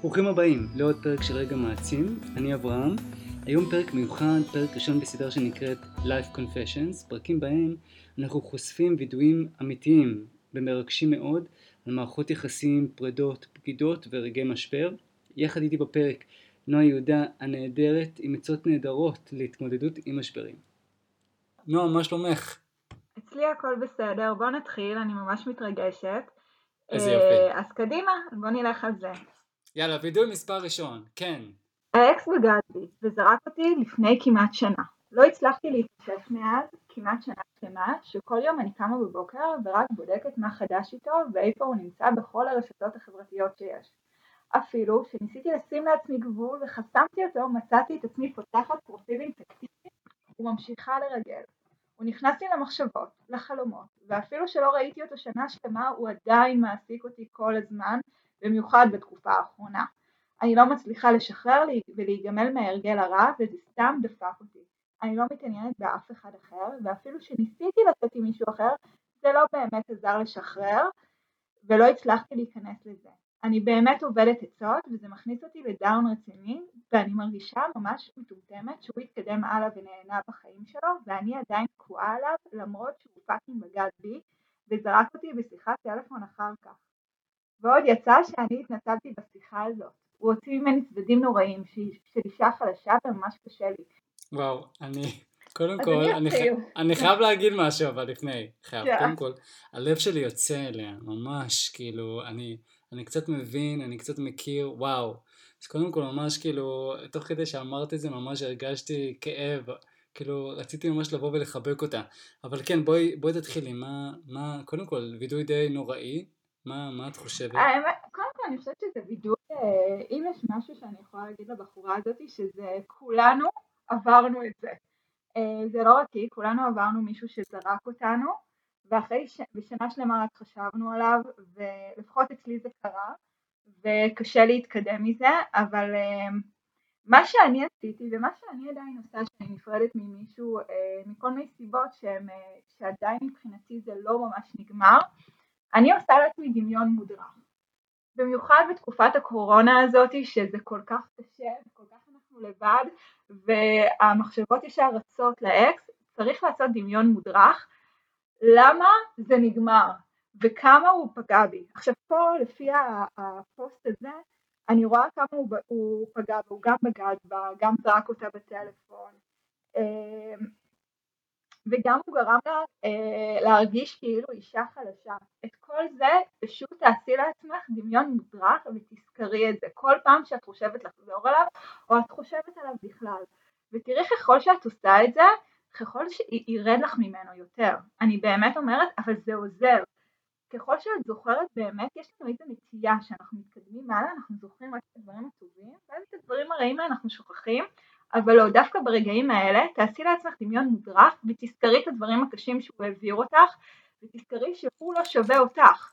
ברוכים הבאים לעוד פרק של רגע מעצים, אני אברהם. היום פרק מיוחד, פרק ראשון בסדרה שנקראת Life Confessions, פרקים בהם אנחנו חושפים וידויים אמיתיים ומרגשים מאוד על מערכות יחסים, פרדות, בגידות ורגעי משבר. יחד איתי בפרק נועה יהודה הנהדרת עם עצות נהדרות להתמודדות עם משברים. נועה, מה שלומך? אצלי הכל בסדר, בוא נתחיל, אני ממש מתרגשת. איזה יופי. אז קדימה, בוא נלך על זה. יאללה, וידוי מספר ראשון, כן. האקס בגד בי וזרק אותי לפני כמעט שנה. לא הצלחתי להתאושש מאז כמעט שנה שלמה, שכל יום אני קמה בבוקר ורק בודקת מה חדש איתו ואיפה הוא נמצא בכל הרשתות החברתיות שיש. אפילו שניסיתי לשים לעצמי גבול וחסמתי אותו, מצאתי את עצמי פותחת פרופילים טקטיביים וממשיכה לרגל. הוא נכנס לי למחשבות, לחלומות, ואפילו שלא ראיתי אותו שנה שלמה, הוא עדיין מעסיק אותי כל הזמן, במיוחד בתקופה האחרונה. אני לא מצליחה לשחרר ולהיגמל מההרגל הרע, וזה סתם דפק אותי. אני לא מתעניינת באף אחד אחר, ואפילו שניסיתי לצאת עם מישהו אחר, זה לא באמת עזר לשחרר, ולא הצלחתי להיכנס לזה. אני באמת אובדת עצות, וזה מכניס אותי ל down רציני, ואני מרגישה ממש מטומטמת שהוא התקדם הלאה ונהנה בחיים שלו, ואני עדיין תקועה עליו, למרות שהוא fucking בגד בי, וזרק אותי בשיחת טלפון אחר כך. ועוד יצא שאני התנצלתי בשיחה הזאת. הוא הוציא ממני צדדים נוראים של אישה חלשה וממש קשה לי. וואו, אני, קודם כל, אני, חייב להגיד משהו אבל לפני, חייב, yeah. קודם כל, הלב שלי יוצא אליה, ממש, כאילו, אני, אני קצת מבין, אני קצת מכיר, וואו. אז קודם כל ממש כאילו, תוך כדי שאמרת את זה ממש הרגשתי כאב, כאילו רציתי ממש לבוא ולחבק אותה. אבל כן, בואי, בואי תתחילי, מה, מה, קודם כל, וידוי די נוראי, מה, מה את חושבת? קודם כל אני חושבת שזה וידוי, אה, אם יש משהו שאני יכולה להגיד לבחורה הזאת, שזה כולנו עברנו את זה. אה, זה לא רק היא, כולנו עברנו מישהו שזרק אותנו, ואחרי ש... ושנה שלמה רק חשבנו עליו, ולפחות אצלי זה קרה, וקשה להתקדם מזה, אבל uh, מה שאני עשיתי ומה שאני עדיין עושה שאני נפרדת ממישהו מכל מיני סיבות שהם, שעדיין מבחינתי זה לא ממש נגמר, אני עושה לעצמי דמיון מודרך. במיוחד בתקופת הקורונה הזאת שזה כל כך קשה וכל כך אנחנו לבד והמחשבות ישר רצות לאקס, צריך לעשות דמיון מודרך למה זה נגמר וכמה הוא פגע בי. עכשיו פה לפי הפוסט הזה אני רואה כמה הוא, הוא פגע בה, הוא גם בגד בה, גם זרק אותה בטלפון אמ, וגם הוא גרם לה אה, להרגיש כאילו אישה חלשה. את כל זה פשוט תעשי לעצמך דמיון מודרך ותזכרי את זה כל פעם שאת חושבת לחזור אליו או את חושבת עליו בכלל. ותראי ככל שאת עושה את זה ככל שירד לך ממנו יותר. אני באמת אומרת, אבל זה עוזר. ככל שאת זוכרת באמת, יש לנו איזו נטייה שאנחנו מתקדמים מעלה, אנחנו זוכרים רק את הדברים הטובים, ואז את הדברים הרעים אנחנו שוכחים, אבל לא, דווקא ברגעים האלה, תעשי לעצמך דמיון מודרך, ותזכרי את הדברים הקשים שהוא העביר אותך, ותזכרי שהוא לא שווה אותך.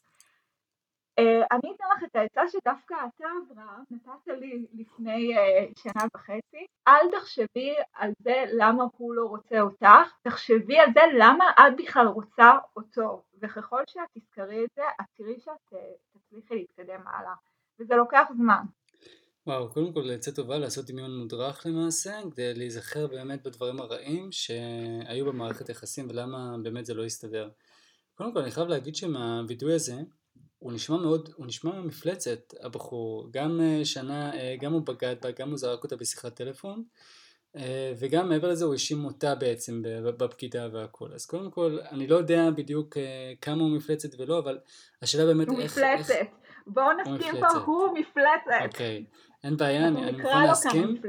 אה, אני אתן לך את העצה שדווקא אתה אברהם נתת לי לפני אה, שנה וחצי, אל תחשבי על זה למה הוא לא רוצה אותך, תחשבי על זה למה את בכלל רוצה אותו, וככל שאת תזכרי את זה, את תראי שאת אה, תצליחי להתקדם הלאה, וזה לוקח זמן. וואו, קודם כל עצה טובה לעשות דמיון מודרך למעשה, כדי להיזכר באמת בדברים הרעים שהיו במערכת יחסים ולמה באמת זה לא הסתדר. קודם כל אני חייב להגיד שמהווידוי הזה הוא נשמע מאוד, הוא נשמע מפלצת הבחור, גם אה, שנה, אה, גם הוא בגד בה, גם הוא זרק אותה בשיחת טלפון אה, וגם מעבר לזה הוא האשים אותה בעצם בבגידה והכל. אז קודם כל אני לא יודע בדיוק כמה הוא מפלצת ולא אבל השאלה באמת הוא איך... הוא מפלצת, איך... בואו נסכים פה הוא מפלצת. אוקיי, אין בעיה, אני, אני מוכן להסכים.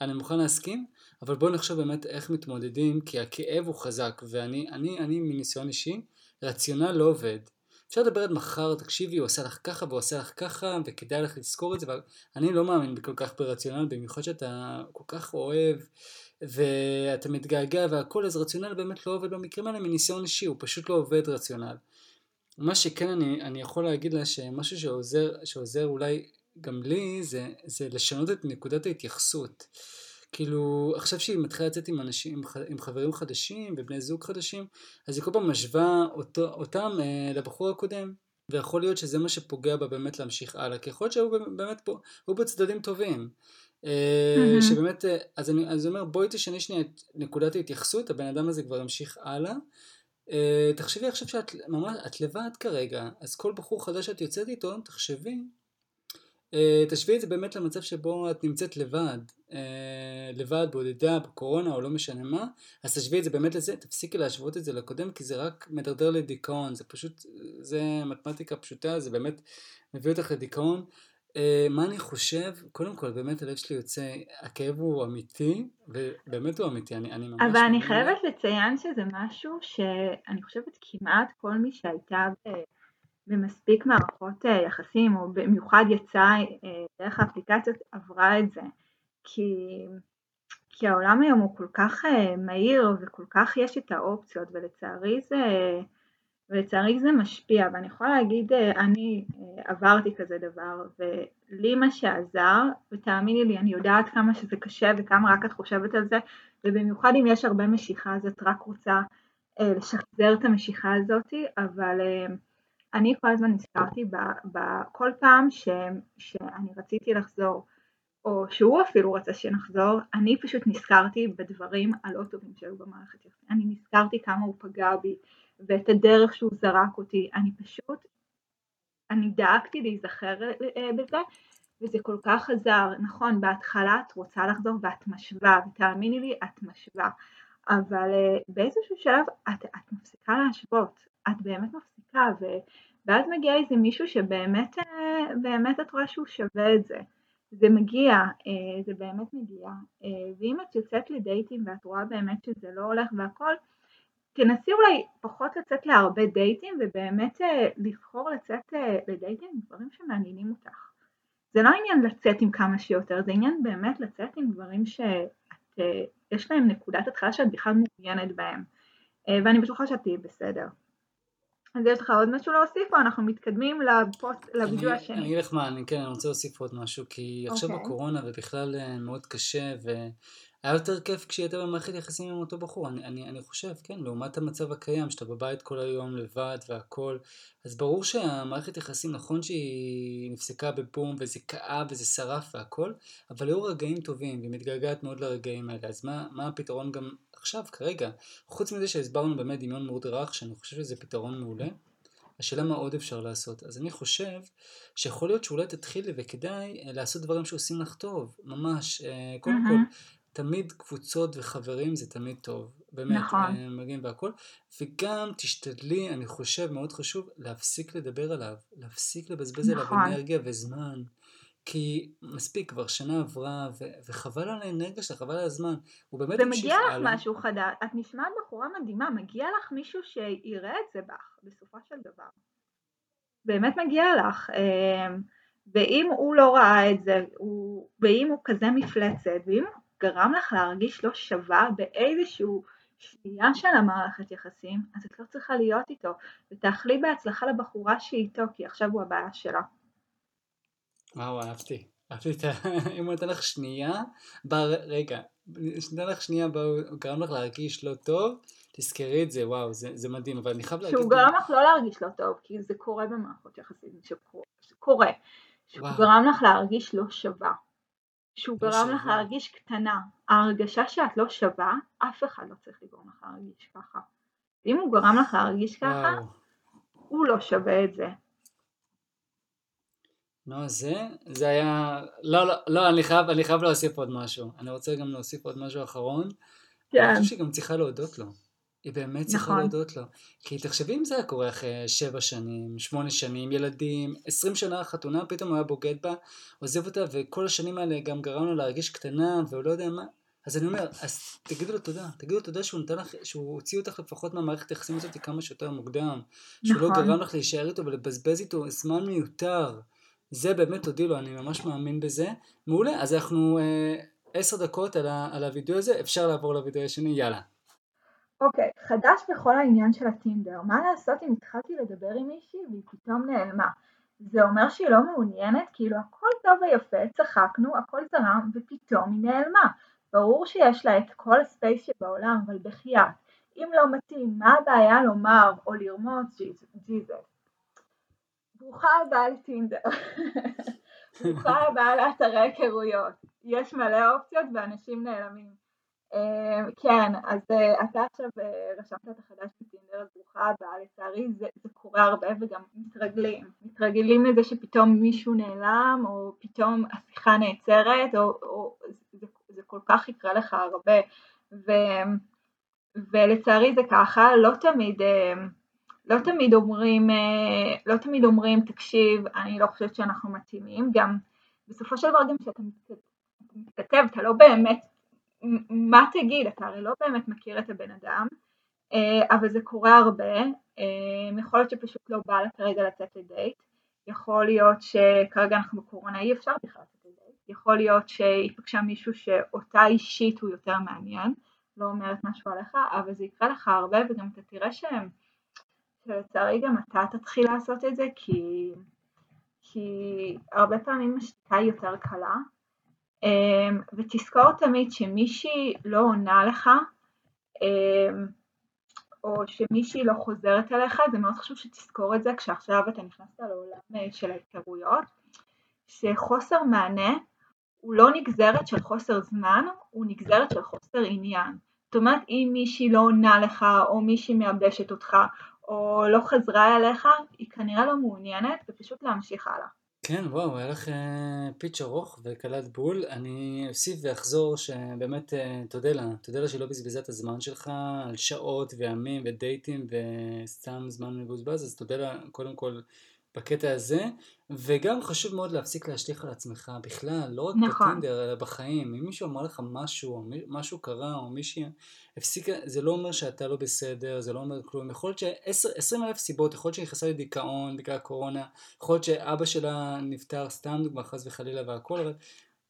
אני מוכן להסכים אבל בואו נחשוב באמת איך מתמודדים כי הכאב הוא חזק ואני אני, אני מניסיון אישי רציונל לא עובד. אפשר לדבר עד מחר, תקשיבי, הוא עושה לך ככה והוא עושה לך ככה, וכדאי לך לזכור את זה, ואני לא מאמין כל כך ברציונל, במיוחד שאתה כל כך אוהב, ואתה מתגעגע והכל, אז רציונל באמת לא עובד במקרים האלה מניסיון אישי, הוא פשוט לא עובד רציונל. מה שכן אני, אני יכול להגיד לה שמשהו שעוזר, שעוזר אולי גם לי, זה, זה לשנות את נקודת ההתייחסות. כאילו עכשיו שהיא מתחילה לצאת עם אנשים, עם חברים חדשים ובני זוג חדשים, אז היא כל פעם משווה אותו, אותם אה, לבחור הקודם. ויכול להיות שזה מה שפוגע בה באמת להמשיך הלאה, כי יכול להיות שהיו באמת פה, היו בצדדים טובים. Mm-hmm. שבאמת, אה, אז אני, אז אומר בואי תשני שנייה את נקודת ההתייחסות, הבן אדם הזה כבר ימשיך הלאה. אה, תחשבי עכשיו שאת ממש, את לבד כרגע, אז כל בחור חדש שאת יוצאת איתו, תחשבי תשווי את זה באמת למצב שבו את נמצאת לבד, אה, לבד, בודדה, בקורונה או לא משנה מה, אז תשווי את זה באמת לזה, תפסיקי להשוות את זה לקודם כי זה רק מדרדר לדיכאון, זה פשוט, זה מתמטיקה פשוטה, זה באמת מביא אותך לדיכאון. אה, מה אני חושב, קודם כל באמת הלב שלי יוצא, הכאב הוא אמיתי, ובאמת הוא אמיתי, אני, אני ממש... אבל אני חייבת לציין שזה משהו שאני חושבת כמעט כל מי שהייתה במספיק מערכות אה, יחסים, או במיוחד יצאה אה, דרך האפליקציות, עברה את זה. כי, כי העולם היום הוא כל כך אה, מהיר וכל כך יש את האופציות, ולצערי זה, ולצערי זה משפיע, ואני יכולה להגיד, אני עברתי כזה דבר, ולי מה שעזר, ותאמיני לי, אני יודעת כמה שזה קשה וכמה רק את חושבת על זה, ובמיוחד אם יש הרבה משיכה אז את רק רוצה לשחזר את המשיכה הזאת, אבל אני כל הזמן נזכרתי בכל פעם ש, שאני רציתי לחזור, או שהוא אפילו רצה שנחזור, אני פשוט נזכרתי בדברים הלא טובים שהיו במערכת יחסים. אני נזכרתי כמה הוא פגע בי, ואת הדרך שהוא זרק אותי. אני פשוט, אני דאגתי להיזכר אה, בזה, וזה כל כך עזר. נכון, בהתחלה את רוצה לחזור ואת משווה, ותאמיני לי, את משווה. אבל אה, באיזשהו שלב את, את מפסיקה להשוות, את באמת מפסיקה, ו, ואז מגיע איזה מישהו שבאמת אה, באמת את רואה שהוא שווה את זה. זה מגיע, אה, זה באמת מגיע, אה, ואם את יוצאת לדייטים ואת רואה באמת שזה לא הולך והכל, תנסי אולי פחות לצאת להרבה דייטים ובאמת לבחור לצאת לדייטים עם דברים שמעניינים אותך. זה לא עניין לצאת עם כמה שיותר, זה עניין באמת לצאת עם דברים שיש להם נקודת התחלה שאת בכלל מעוניינת בהם. ואני בטוחה שאת תהיי בסדר. אז יש לך עוד משהו להוסיף או אנחנו מתקדמים לפוסט, לוידאו השני? אני אגיד לך מה, אני כן, אני רוצה להוסיף עוד משהו, כי עכשיו okay. אוקיי. בקורונה ובכלל אה, מאוד קשה, והיה יותר כיף כשהיא הייתה במערכת יחסים עם אותו בחור, אני, אני, אני חושב, כן, לעומת המצב הקיים, שאתה בבית כל היום לבד והכל, אז ברור שהמערכת יחסים, נכון שהיא נפסקה בבום, וזה כאב וזה שרף והכל, אבל היו רגעים טובים, והיא מתגעגעת מאוד לרגעים האלה, אז מה, מה הפתרון גם עכשיו, כרגע, חוץ מזה שהסברנו באמת דמיון מאוד רך, שאני חושב שזה פתרון מעולה, השאלה מה עוד אפשר לעשות. אז אני חושב שיכול להיות שאולי תתחילי וכדאי אה, לעשות דברים שעושים לך טוב, ממש. אה, קודם. כל, תמיד קבוצות וחברים זה תמיד טוב, באמת, נכון. אה, מגיעים והכל, וגם תשתדלי, אני חושב, מאוד חשוב, להפסיק לדבר עליו, להפסיק לבזבז נכון. עליו אנרגיה וזמן. כי מספיק, כבר שנה עברה, ו- וחבל על האנרגיה שלך, חבל על הזמן. הוא באמת המשיך הלאה. ומגיע לך משהו חדש, את נשמעת בחורה מדהימה, מגיע לך מישהו שיראה את זה בך, בסופו של דבר. באמת מגיע לך. אמ, ואם הוא לא ראה את זה, הוא, ואם הוא כזה מפלצת, ואם הוא גרם לך להרגיש לא שווה באיזשהו שנייה של המערכת יחסים, אז את לא צריכה להיות איתו, ותאכלי בהצלחה לבחורה שהיא איתו, כי עכשיו הוא הבעיה שלה. וואו, אהבתי. אהבתי את ה... אם הוא נותן לך שנייה, בר... רגע, נותן לך שנייה, הוא גרם לך להרגיש לא טוב, תזכרי את זה, וואו, זה, זה מדהים, אבל אני חייב להגיד... שהוא גרם לך לא להרגיש לא טוב, כי זה קורה במערכות יחסים, שקורה. שהוא גרם לך להרגיש לא שווה. שהוא לא גרם לך להרגיש קטנה. ההרגשה שאת לא שווה, אף אחד לא צריך לגרום לך להרגיש ככה. אם הוא גרם לך להרגיש ככה, וואו. הוא לא שווה את זה. נו, זה, זה היה, לא, לא, לא, אני חייב, אני חייב להוסיף עוד משהו. אני רוצה גם להוסיף עוד משהו אחרון. כן. אני חושב שהיא גם צריכה להודות לו. היא באמת צריכה נכון. להודות לו. כי תחשבי אם זה היה קורה אחרי שבע שנים, שמונה שנים, ילדים, עשרים שנה חתונה, פתאום הוא היה בוגד בה, עוזב אותה, וכל השנים האלה גם גרם לו להרגיש קטנה, והוא לא יודע מה. אז אני אומר, אז תגידו לו תודה, תגידו לו תודה שהוא נתן לך, שהוא הוציא אותך לפחות מהמערכת היחסים הזאת כמה שיותר מוקדם. שהוא לא נכון. לא גרם לך להישאר איתו ולבזבז איתו זמן מיותר. זה באמת תודי לו, אני ממש מאמין בזה. מעולה, אז אנחנו אה, עשר אה, דקות על, ה, על הוידאו הזה, אפשר לעבור לוידאו השני, יאללה. אוקיי, okay, חדש בכל העניין של הטינדר, מה לעשות אם התחלתי לדבר עם מישהי והיא פתאום נעלמה? זה אומר שהיא לא מעוניינת? כאילו הכל טוב ויפה, צחקנו, הכל זרם ופתאום היא נעלמה. ברור שיש לה את כל הספייס שבעולם, אבל בחייאת, אם לא מתאים, מה הבעיה לומר או לרמוז ג'יזוס? ברוכה הבאה לטינדר. ברוכה הבאה לאתרי היכרויות. יש מלא אופציות ואנשים נעלמים. אה, כן, אז אה, אתה עכשיו אה, רשמת את החדש בטינדר, אז ברוכה הבאה, לצערי זה, זה קורה הרבה וגם מתרגלים, מתרגלים לזה שפתאום מישהו נעלם, או פתאום השיחה נעצרת, או, או זה, זה כל כך יקרה לך הרבה, ו, ולצערי זה ככה, לא תמיד, לא תמיד אומרים, לא תמיד אומרים, תקשיב, אני לא חושבת שאנחנו מתאימים, גם בסופו של דבר גם כשאתה מתכתב, אתה לא באמת מה תגיד, אתה הרי לא באמת מכיר את הבן אדם, אה, אבל זה קורה הרבה, אה, יכול להיות שפשוט לא בא לה כרגע לצאת לדייט, יכול להיות שכרגע אנחנו בקורונה אי אפשר בכלל לצאת לדייט, יכול להיות שהיא פגשה מישהו שאותה אישית הוא יותר מעניין, לא אומרת משהו עליך, אבל זה יקרה לך הרבה וגם אתה תראה שהם, שלצערי גם אתה תתחיל לעשות את זה כי, כי הרבה פעמים השתיקה היא יותר קלה אמ, ותזכור תמיד שמישהי לא עונה לך אמ, או שמישהי לא חוזרת אליך, זה מאוד חשוב שתזכור את זה כשעכשיו אתה נכנסת לעולם אה, של ההיכרויות, שחוסר מענה הוא לא נגזרת של חוסר זמן, הוא נגזרת של חוסר עניין. זאת אומרת, אם מישהי לא עונה לך, או מישהי מייבשת אותך, או לא חזרה אליך, היא כנראה לא מעוניינת, ופשוט להמשיך הלאה. כן, וואו, היה לך אה, פיץ' ארוך וקלט בול. אני אוסיף ואחזור שבאמת אה, תודה לה, תודה לה שהיא לא בזבזה את הזמן שלך על שעות וימים ודייטים וסתם זמן מבוזבז, אז תודה לה קודם כל בקטע הזה, וגם חשוב מאוד להפסיק להשליך על עצמך בכלל, לא רק נכון. בטינדר, אלא בחיים. אם מישהו אמר לך משהו, או משהו קרה, או מישהי הפסיקה, זה לא אומר שאתה לא בסדר, זה לא אומר כלום. יכול להיות ש-20 אלף סיבות, יכול להיות שהיא נכנסה לדיכאון בגלל הקורונה, יכול להיות שאבא שלה נפטר, סתם דוגמא, חס וחלילה והכל, אבל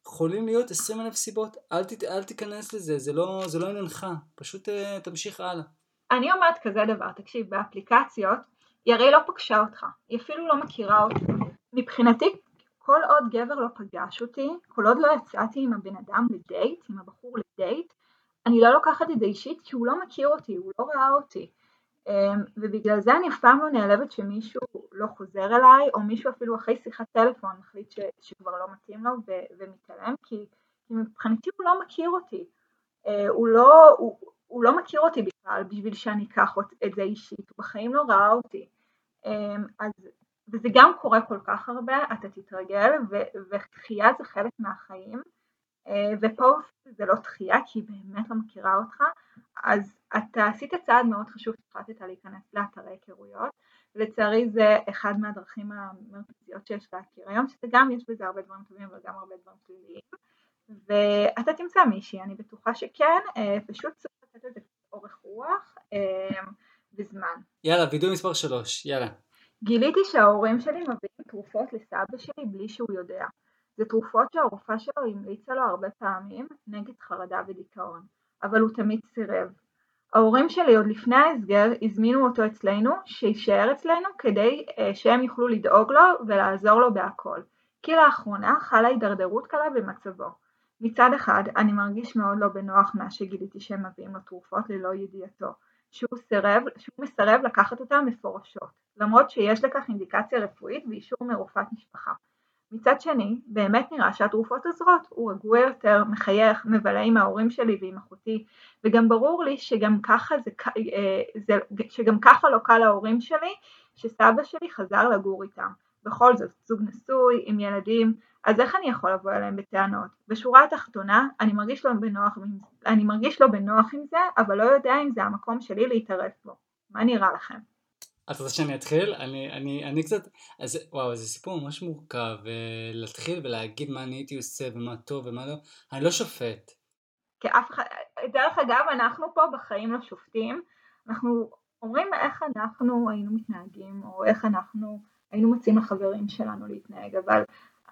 יכולים להיות 20 אלף סיבות, אל, ת, אל תיכנס לזה, זה לא, זה לא עניינך, פשוט uh, תמשיך הלאה. אני אומרת כזה דבר, תקשיב, באפליקציות, היא הרי לא פגשה אותך, היא אפילו לא מכירה אותך. מבחינתי, כל עוד גבר לא פגש אותי, כל עוד לא יצאתי עם הבן אדם לדייט, עם הבחור לדייט, אני לא לוקחת את זה אישית כי הוא לא מכיר אותי, הוא לא ראה אותי. אמ, ובגלל זה אני אף פעם לא נעלבת שמישהו לא חוזר אליי, או מישהו אפילו אחרי שיחת טלפון מחליט ש, שכבר לא מתאים לו ו- ומתעלם, כי, כי מבחינתי הוא לא מכיר אותי. אה, הוא לא, הוא, הוא לא מכיר אותי בכלל בשביל שאני אקח את זה אישית, הוא בחיים לא ראה אותי. אמ, אז, וזה גם קורה כל כך הרבה, אתה תתרגל, ודחייה זה חלק מהחיים, אה, ופה זה לא דחייה כי היא באמת לא מכירה אותך, אז אתה עשית צעד מאוד חשוב שהחלטת להיכנס לאתרי היכרויות, ולצערי זה אחד מהדרכים המרכזיות שיש להכיר היום, שזה גם יש בזה הרבה דברים טובים אבל גם הרבה דברים שליליים, ואתה תמצא מישהי, אני בטוחה שכן, אה, פשוט צריך לתת לזה אורך רוח אה, וזמן. יאללה, וידוי מספר 3, יאללה. גיליתי שההורים שלי מביאים תרופות לסבא שלי בלי שהוא יודע. זה תרופות שהרופאה שלו המליצה לו הרבה פעמים נגד חרדה ודיכאון, אבל הוא תמיד סירב. ההורים שלי עוד לפני ההסגר הזמינו אותו אצלנו, שיישאר אצלנו כדי uh, שהם יוכלו לדאוג לו ולעזור לו בהכל, כי לאחרונה חלה הידרדרות קלה במצבו. מצד אחד אני מרגיש מאוד לא בנוח מה שגיליתי שהם מביאים לו תרופות ללא ידיעתו, שהוא, סירב, שהוא מסרב לקחת אותן מפורשות, למרות שיש לכך אינדיקציה רפואית ואישור מרופאת משפחה. מצד שני, באמת נראה שהתרופות עוזרות, הוא רגוע יותר, מחייך, מבלה עם ההורים שלי ועם אחותי, וגם ברור לי שגם ככה, זה, אה, זה, שגם ככה לא קל להורים שלי, שסבא שלי חזר לגור איתם. בכל זאת, זוג נשוי, עם ילדים, אז איך אני יכול לבוא אליהם בטענות? בשורה התחתונה, אני מרגיש לא בנוח, אני מרגיש לא בנוח עם זה, אבל לא יודע אם זה המקום שלי להתערב בו. מה נראה לכם? את רוצה שאני אתחיל? אני, אני, אני קצת, אז וואו, זה סיפור ממש מורכב, להתחיל ולהגיד מה אני הייתי עושה ומה טוב ומה לא, אני לא שופט. כי אף אחד, דרך אגב, אנחנו פה בחיים לא שופטים, אנחנו אומרים איך אנחנו היינו מתנהגים, או איך אנחנו היינו מציעים לחברים שלנו להתנהג, אבל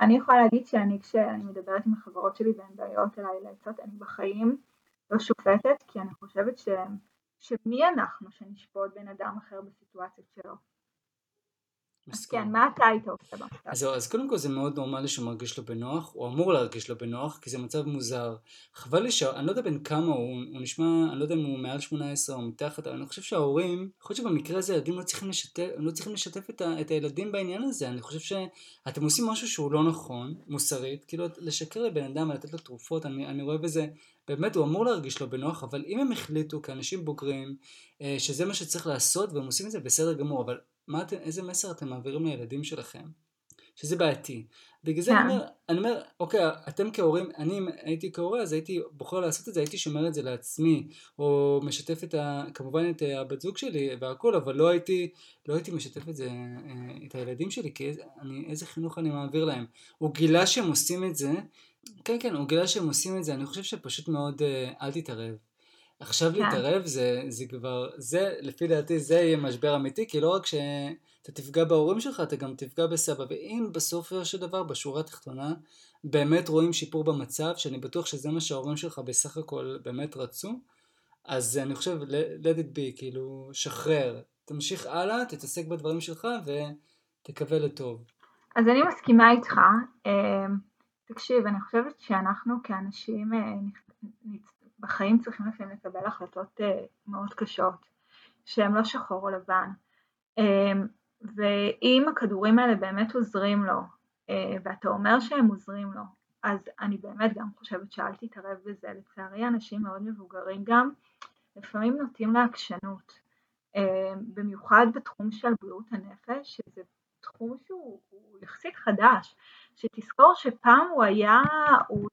אני יכולה להגיד שאני כשאני מדברת עם החברות שלי והן באות אליי לעצות, אני בחיים לא שופטת, כי אני חושבת שהם שמי אנחנו שנשפוט בן אדם אחר בסיטואציות שלו. אז כן, מה אתה היית עושה במצב? אז, אז קודם כל זה מאוד נורמלי שהוא מרגיש לו בנוח, הוא אמור להרגיש לו בנוח, כי זה מצב מוזר. חבל לי ש... אני לא יודע בין כמה הוא, הוא נשמע, אני לא יודע אם הוא מעל 18 או מתחת, אבל אני חושב שההורים, יכול להיות שבמקרה הזה ילדים לא צריכים לשתף, לא צריכים לשתף את, ה, את הילדים בעניין הזה, אני חושב שאתם עושים משהו שהוא לא נכון, מוסרית, כאילו לשקר לבן אדם ולתת לו תרופות, אני, אני רואה בזה, באמת הוא אמור להרגיש לו בנוח, אבל אם הם החליטו כאנשים בוגרים, אה, שזה מה שצריך לעשות והם עושים את זה בסדר גמור, אבל מה אתם, איזה מסר אתם מעבירים לילדים שלכם? שזה בעייתי. בגלל זה אני כן. אומר, אני אומר, אוקיי, אתם כהורים, אני אם הייתי כהורה אז הייתי בוחר לעשות את זה, הייתי שומר את זה לעצמי, או משתף את ה... כמובן את הבת זוג שלי והכל, אבל לא הייתי, לא הייתי משתף את זה, אה, את הילדים שלי, כי אני, איזה חינוך אני מעביר להם. הוא גילה שהם עושים את זה, כן כן, הוא גילה שהם עושים את זה, אני חושב שפשוט מאוד אה, אל תתערב. עכשיו כן. להתערב זה, זה כבר, זה לפי דעתי זה יהיה משבר אמיתי, כי לא רק שאתה תפגע בהורים שלך, אתה גם תפגע בסבא, ואם בסופו של דבר, בשורה התחתונה, באמת רואים שיפור במצב, שאני בטוח שזה מה שההורים שלך בסך הכל באמת רצו, אז אני חושב, let it be, כאילו, שחרר, תמשיך הלאה, תתעסק בדברים שלך ותקווה לטוב. אז אני מסכימה איתך, אה, תקשיב, אני חושבת שאנחנו כאנשים אה, בחיים צריכים לפעמים לקבל החלטות אה, מאוד קשות, שהן לא שחור או לבן. אמ, ואם הכדורים האלה באמת עוזרים לו, אה, ואתה אומר שהם עוזרים לו, אז אני באמת גם חושבת שאל תתערב בזה. לצערי אנשים מאוד מבוגרים גם לפעמים נוטים לעקשנות, אמ, במיוחד בתחום של בריאות הנפש, שזה תחום שהוא יחסית חדש, שתזכור שפעם הוא היה, הוא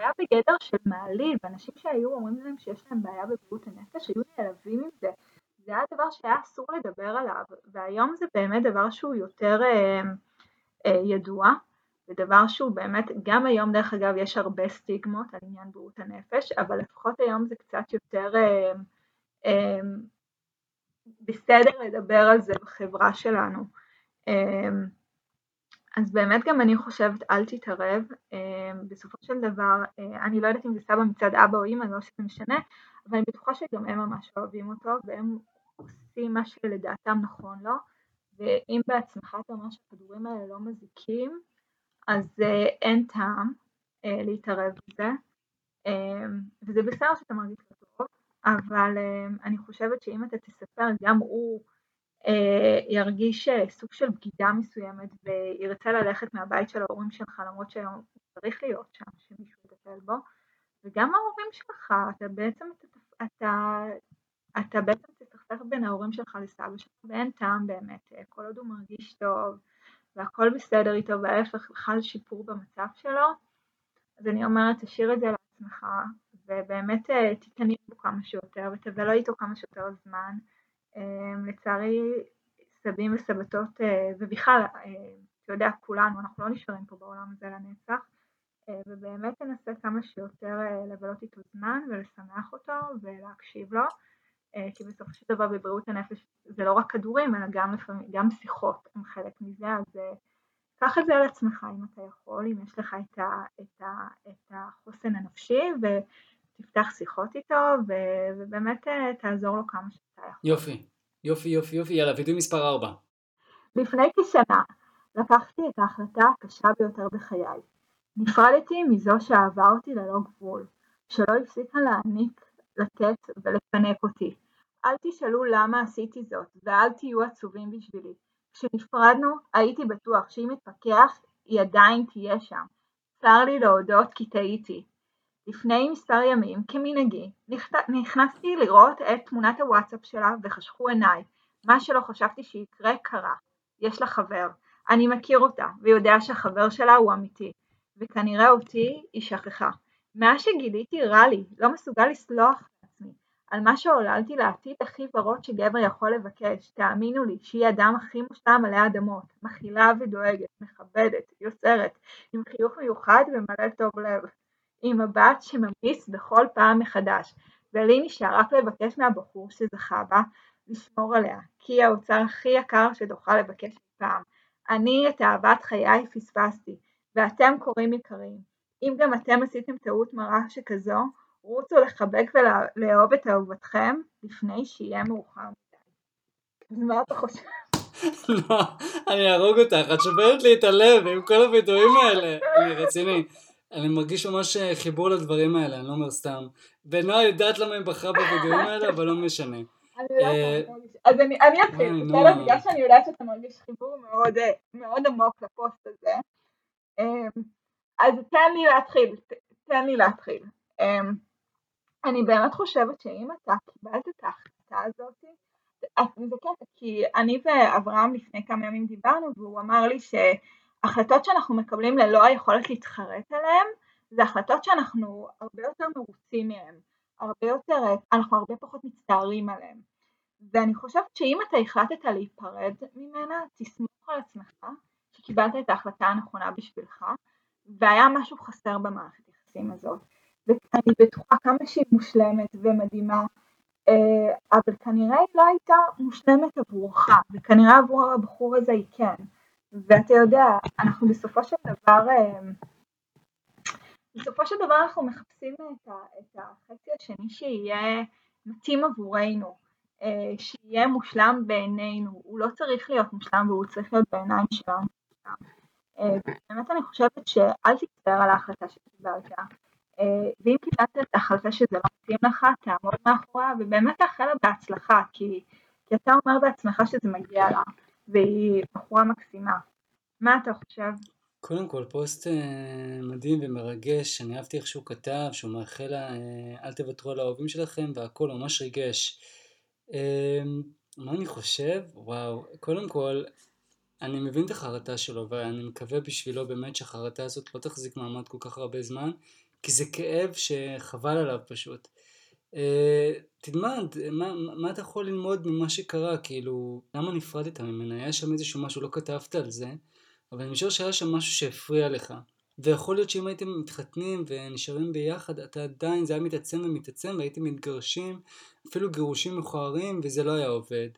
היה בגדר של מעליב, אנשים שהיו אומרים להם שיש להם בעיה בבריאות הנפש היו נעלבים עם זה, זה היה דבר שהיה אסור לדבר עליו, והיום זה באמת דבר שהוא יותר אה, אה, ידוע, זה דבר שהוא באמת, גם היום דרך אגב יש הרבה סטיגמות על עניין בריאות הנפש, אבל לפחות היום זה קצת יותר אה, אה, בסדר לדבר על זה בחברה שלנו. אה, אז באמת גם אני חושבת אל תתערב, אה, בסופו של דבר אה, אני לא יודעת אם זה סבא מצד אבא או אני לא שזה משנה, אבל אני בטוחה שגם הם ממש אוהבים אותו והם עושים מה שלדעתם נכון לו, ואם בעצמך אתה אומר שהכדורים האלה לא מזיקים, אז אה, אין טעם להתערב בזה, וזה בסדר שאתה מרגיש לא אבל אני חושבת שאם אתה תספר גם הוא ירגיש אה, סוג של בגידה מסוימת וירצה ללכת מהבית של ההורים שלך למרות שהיום צריך להיות שם, שמישהו יטפל בו. וגם ההורים שלך, אתה בעצם אתה, אתה, אתה בעצם תסכסך בין ההורים שלך לסבא שלך ואין טעם באמת, אה, כל עוד הוא מרגיש טוב והכל בסדר איתו וההפך חל שיפור במצב שלו. אז אני אומרת תשאיר את זה לעצמך ובאמת תתעניין בו כמה שיותר ותבלה איתו כמה שיותר זמן לצערי סבים וסבתות אה, ובכלל, אה, אתה יודע, כולנו, אנחנו לא נשארים פה בעולם הזה לנצח אה, ובאמת ננסה כמה שיותר לבלות איתו זמן ולשמח אותו ולהקשיב לו כי בסופו של דבר בבריאות הנפש זה לא רק כדורים אלא גם לפעמים, גם שיחות הם חלק מזה אז קח את זה על עצמך אם אתה יכול, אם יש לך את, ה, את, ה, את החוסן הנפשי ותפתח שיחות איתו ובאמת תעזור לו כמה שיותר יופי, יופי, יופי, יופי, יאללה, וידוי מספר 4. לפני כשנה לקחתי את ההחלטה הקשה ביותר בחיי. נפרדתי מזו שאהבה אותי ללא גבול, שלא הפסיקה להעניק, לתת ולפנק אותי. אל תשאלו למה עשיתי זאת, ואל תהיו עצובים בשבילי. כשנפרדנו, הייתי בטוח שאם אתפכח, היא עדיין תהיה שם. צר לי להודות כי טעיתי. לפני מספר ימים, כמנהגי, נכנסתי לראות את תמונת הוואטסאפ שלה וחשכו עיניי. מה שלא חשבתי שיקרה קרה. יש לה חבר. אני מכיר אותה, ויודע שהחבר שלה הוא אמיתי. וכנראה אותי היא שכחה. מאז שגיליתי רע לי, לא מסוגל לסלוח לעצמי. על מה שעוללתי לעתיד הכי ורוד שגבר יכול לבקש. תאמינו לי שהיא האדם הכי מושלם עלי אדמות. מכילה ודואגת, מכבדת, יוצרת, עם חיוך מיוחד ומלא טוב לב. עם מבט שממיס בכל פעם מחדש, ולי נשאר רק לבקש מהבחור שזכה בה לשמור עליה, כי היא האוצר הכי יקר שתוכל לבקש פעם. אני את אהבת חיי פספסתי, ואתם קוראים יקרים. אם גם אתם עשיתם טעות מרה שכזו, רוצו לחבק ולאהוב את אהובתכם לפני שיהיה מאוחר מדי. מה אתה חושב? לא, אני אהרוג אותך, את שוברת לי את הלב עם כל הווידואים האלה. אני רציני. אני מרגיש ממש אה, חיבור לדברים האלה, אני לא אומר סתם. ונועה יודעת למה היא בחרה בווידאוים האלה, אבל לא משנה. אה, אז אני אתחיל, בסדר? בגלל שאני יודעת שאתה מרגיש חיבור מאוד עמוק לפוסט הזה. אמ, אז תן לי להתחיל, תן לי להתחיל. אמ, אני באמת חושבת שאם אתה קיבלת את ההחלטה הזאת, זה קטע, כי אני ואברהם לפני כמה ימים דיברנו והוא אמר לי שהחלטות שאנחנו מקבלים ללא היכולת להתחרט עליהן זה החלטות שאנחנו הרבה יותר מרוצים מהן, הרבה יותר, אנחנו הרבה פחות מצטערים עליהן. ואני חושבת שאם אתה החלטת להיפרד ממנה, תסמוך על עצמך שקיבלת את ההחלטה הנכונה בשבילך, והיה משהו חסר במערכת היחסים הזאת. ואני בטוחה כמה שהיא מושלמת ומדהימה, אה, אבל כנראה היא לא הייתה מושלמת עבורך, וכנראה עבור הבחור הזה היא כן. ואתה יודע, אנחנו בסופו של דבר, אה, בסופו של דבר אנחנו מחפשים את החצי השני שיהיה מתאים עבורנו, אה, שיהיה מושלם בעינינו, הוא לא צריך להיות מושלם והוא צריך להיות בעיניים שלנו. באמת אני חושבת שאל תצטער על ההחלטה שקיבלת, אה, ואם קיבלת את ההחלטה שזה לא מתאים לך, תעמוד מאחוריה ובאמת תאחל לה בהצלחה, כי, כי אתה אומר בעצמך שזה מגיע לה, והיא בחורה מקסימה. מה אתה חושב? קודם כל פוסט אה, מדהים ומרגש, אני אהבתי איך שהוא כתב, שהוא מאחל לה אה, אל תוותרו על האהובים שלכם והכל ממש ריגש. מה אני חושב? וואו, קודם כל אני מבין את החרטה שלו ואני מקווה בשבילו באמת שהחרטה הזאת לא תחזיק מעמד כל כך הרבה זמן כי זה כאב שחבל עליו פשוט. אה, תלמד, מה, מה אתה יכול ללמוד ממה שקרה, כאילו, למה נפרדת ממנה? היה שם איזשהו משהו, לא כתבת על זה, אבל אני חושב שהיה שם משהו שהפריע לך. ויכול להיות שאם הייתם מתחתנים ונשארים ביחד, אתה עדיין, זה היה מתעצם ומתעצם והייתם מתגרשים, אפילו גירושים מכוערים, וזה לא היה עובד.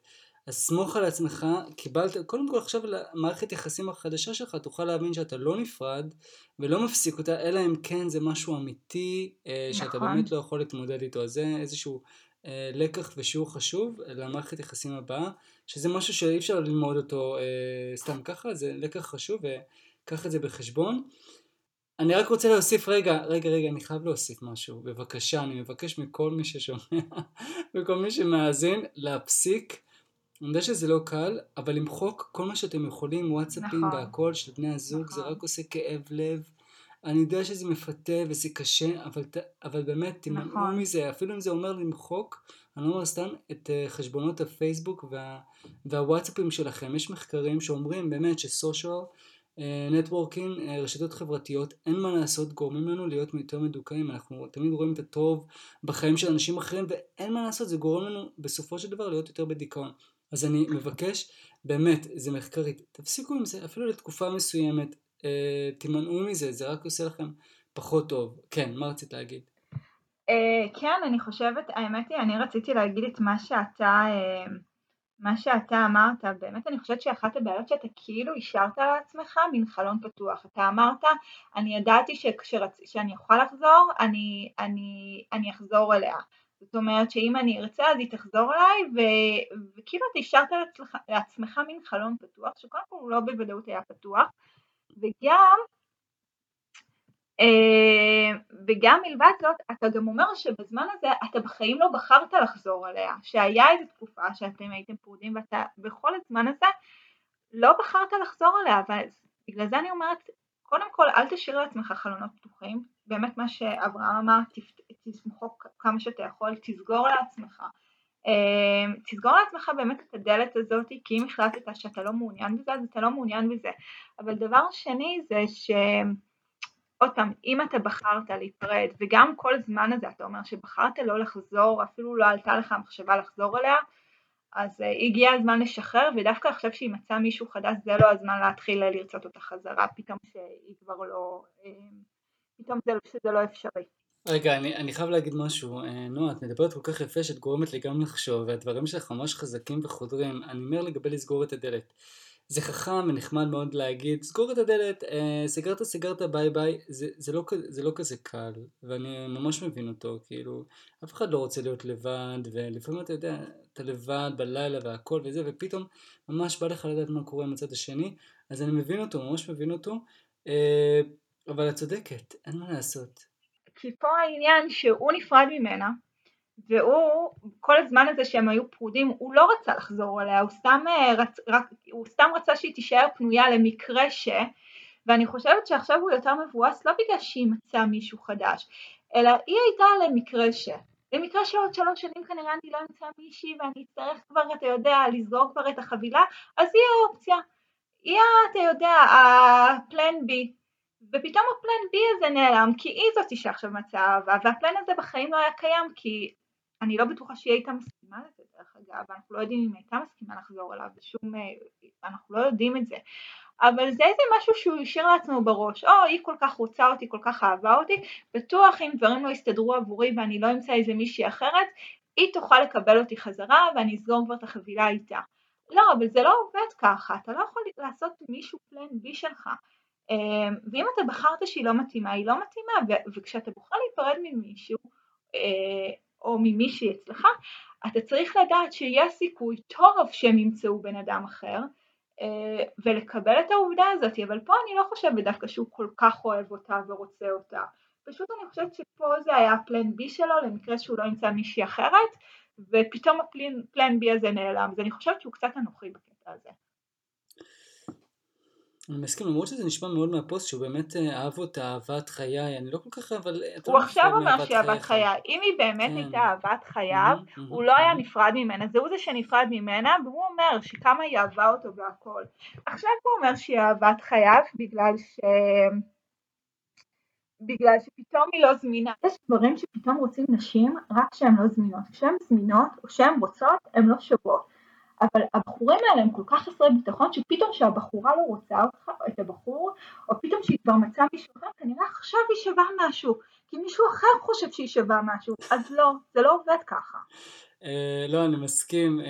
אז סמוך על עצמך, קיבלת, קודם כל עכשיו למערכת יחסים החדשה שלך תוכל להבין שאתה לא נפרד ולא מפסיק אותה, אלא אם כן זה משהו אמיתי אה, נכון. שאתה באמת לא יכול להתמודד איתו, אז זה איזשהו אה, לקח ושיעור חשוב למערכת יחסים הבאה, שזה משהו שאי אפשר ללמוד אותו אה, סתם ככה, זה לקח חשוב וקח את זה בחשבון. אני רק רוצה להוסיף רגע, רגע, רגע, אני חייב להוסיף משהו, בבקשה, אני מבקש מכל מי ששומע וכל מי שמאזין להפסיק אני יודע שזה לא קל, אבל למחוק כל מה שאתם יכולים, וואטסאפים נכון. והכל של בני הזוג, נכון. זה רק עושה כאב לב. אני יודע שזה מפתה וזה קשה, אבל, אבל באמת תמנעו נכון. מזה, אפילו אם זה אומר למחוק, אני לא אומר סתם, את uh, חשבונות הפייסבוק וה, והוואטסאפים שלכם. יש מחקרים שאומרים באמת שסושיאל, נטוורקינג, uh, רשתות חברתיות, אין מה לעשות, גורמים לנו להיות יותר מדוכאים, אנחנו תמיד רואים את הטוב בחיים של אנשים אחרים, ואין מה לעשות, זה גורם לנו בסופו של דבר להיות יותר בדיכאון. אז אני מבקש, באמת, זה מחקרית, תפסיקו עם זה, אפילו לתקופה מסוימת, אה, תימנעו מזה, זה רק עושה לכם פחות טוב. כן, מה רצית להגיד? אה, כן, אני חושבת, האמת היא, אני רציתי להגיד את מה שאתה, אה, מה שאתה אמרת, באמת אני חושבת שאחת הבעיות שאתה כאילו השארת לעצמך מין חלון פתוח. אתה אמרת, אני ידעתי שכשרצ... שאני אוכל לחזור, אני, אני, אני אחזור אליה. זאת אומרת שאם אני ארצה אז היא תחזור אליי ו... וכאילו אתה השארת לעצמך, לעצמך מין חלון פתוח שקודם כל הוא לא בוודאות היה פתוח וגם אה, וגם מלבד זאת אתה גם אומר שבזמן הזה אתה בחיים לא בחרת לחזור אליה שהיה איזו תקופה שאתם הייתם פרודים ואתה בכל הזמן הזה לא בחרת לחזור אליה ובגלל זה אני אומרת קודם כל אל תשאיר לעצמך חלונות פתוחים. באמת מה שאברהם אמר תסמכו כמה שאתה יכול, תסגור לעצמך. אמ, תסגור לעצמך באמת את הדלת הזאת, כי אם החלטת שאתה לא מעוניין בזה, אז אתה לא מעוניין בזה. אבל דבר שני זה ש... עוד פעם, אם אתה בחרת להיפרד, וגם כל הזמן הזה אתה אומר שבחרת לא לחזור, אפילו לא עלתה לך המחשבה לחזור אליה, אז uh, הגיע הזמן לשחרר, ודווקא עכשיו שהיא מצאה מישהו חדש, זה לא הזמן להתחיל לרצות אותה חזרה, פתאום שהיא כבר לא, uh, פתאום זה, שזה לא אפשרי. רגע, אני, אני חייב להגיד משהו. אה, נועה, את מדברת כל כך יפה שאת גורמת לי גם לחשוב, והדברים שלך ממש חזקים וחודרים. אני אומר לגבי לסגור את הדלת. זה חכם ונחמד מאוד להגיד, סגור את הדלת, אה, סגרת סגרת ביי ביי, זה, זה, לא, זה לא כזה קל, ואני ממש מבין אותו, כאילו, אף אחד לא רוצה להיות לבד, ולפעמים אתה יודע, אתה לבד בלילה והכל וזה, ופתאום ממש בא לך לדעת מה קורה מצד השני, אז אני מבין אותו, ממש מבין אותו, אה, אבל את צודקת, אין מה לעשות. כי פה העניין שהוא נפרד ממנה, והוא, כל הזמן הזה שהם היו פרודים, הוא לא רצה לחזור אליה, הוא סתם, אה, רצ, רק, הוא סתם רצה שהיא תישאר פנויה למקרה ש... ואני חושבת שעכשיו הוא יותר מבואס לא בגלל שהיא מצאה מישהו חדש, אלא היא הייתה למקרה ש... למקרה שעוד שלוש שנים כנראה אני לא אמצא מישהי ואני אצטרך כבר, אתה יודע, לסגור כבר את החבילה, אז היא האופציה. היא, אתה יודע, הפלן בי. ופתאום הפלן בי הזה נעלם כי היא זאתי שעכשיו מצאה אהבה והפלן הזה בחיים לא היה קיים כי אני לא בטוחה שהיא הייתה מסכימה לזה דרך אגב, אנחנו לא יודעים אם היא הייתה מסכימה לחזור אליו בשום, אה, אנחנו לא יודעים את זה, אבל זה איזה משהו שהוא השאיר לעצמו בראש, או היא כל כך רוצה אותי, כל כך אהבה אותי, בטוח אם דברים לא יסתדרו עבורי ואני לא אמצא איזה מישהי אחרת, היא תוכל לקבל אותי חזרה ואני אסגור כבר את החבילה איתה. לא, אבל זה לא עובד ככה, אתה לא יכול לעשות מישהו פלן בי שלך. אה, ואם אתה בחרת שהיא לא מתאימה, היא לא מתאימה, וכשאתה בוחר להיפרד ממישהו, אה, או ממישהי אצלך, אתה צריך לדעת שיש סיכוי טוב שהם ימצאו בן אדם אחר אה, ולקבל את העובדה הזאת, אבל פה אני לא חושבת דווקא שהוא כל כך אוהב אותה ורוצה אותה, פשוט אני חושבת שפה זה היה הפלן בי שלו למקרה שהוא לא ימצא מישהי אחרת ופתאום הפלן בי הזה נעלם, אז אני חושבת שהוא קצת אנוכי בקטע הזה. אני מסכים, למרות שזה נשמע מאוד מהפוסט שהוא באמת אה, אהב אותה אהבת חיי, אני לא כל כך אבל... הוא לא עכשיו אומר שהיא אהבת חיי, אם היא באמת כן. הייתה אהבת חייו, הוא לא היה נפרד ממנה, זהו זה שנפרד ממנה, והוא אומר שכמה היא אהבה אותו והכל. עכשיו הוא אומר שהיא אהבת חייו בגלל ש... בגלל שפתאום היא לא זמינה. יש דברים שפתאום רוצים נשים רק כשהן לא זמינות. כשהן זמינות או כשהן רוצות, הן לא שוות. אבל הבחורים האלה הם כל כך חסרי ביטחון שפתאום שהבחורה לא רוצה אותך, את הבחור, או פתאום שהיא כבר מצאה מישהו אחר, כנראה עכשיו היא שווה משהו, כי מישהו אחר חושב שהיא שווה משהו, אז לא, זה לא עובד ככה. אה, לא, אני מסכים, אה,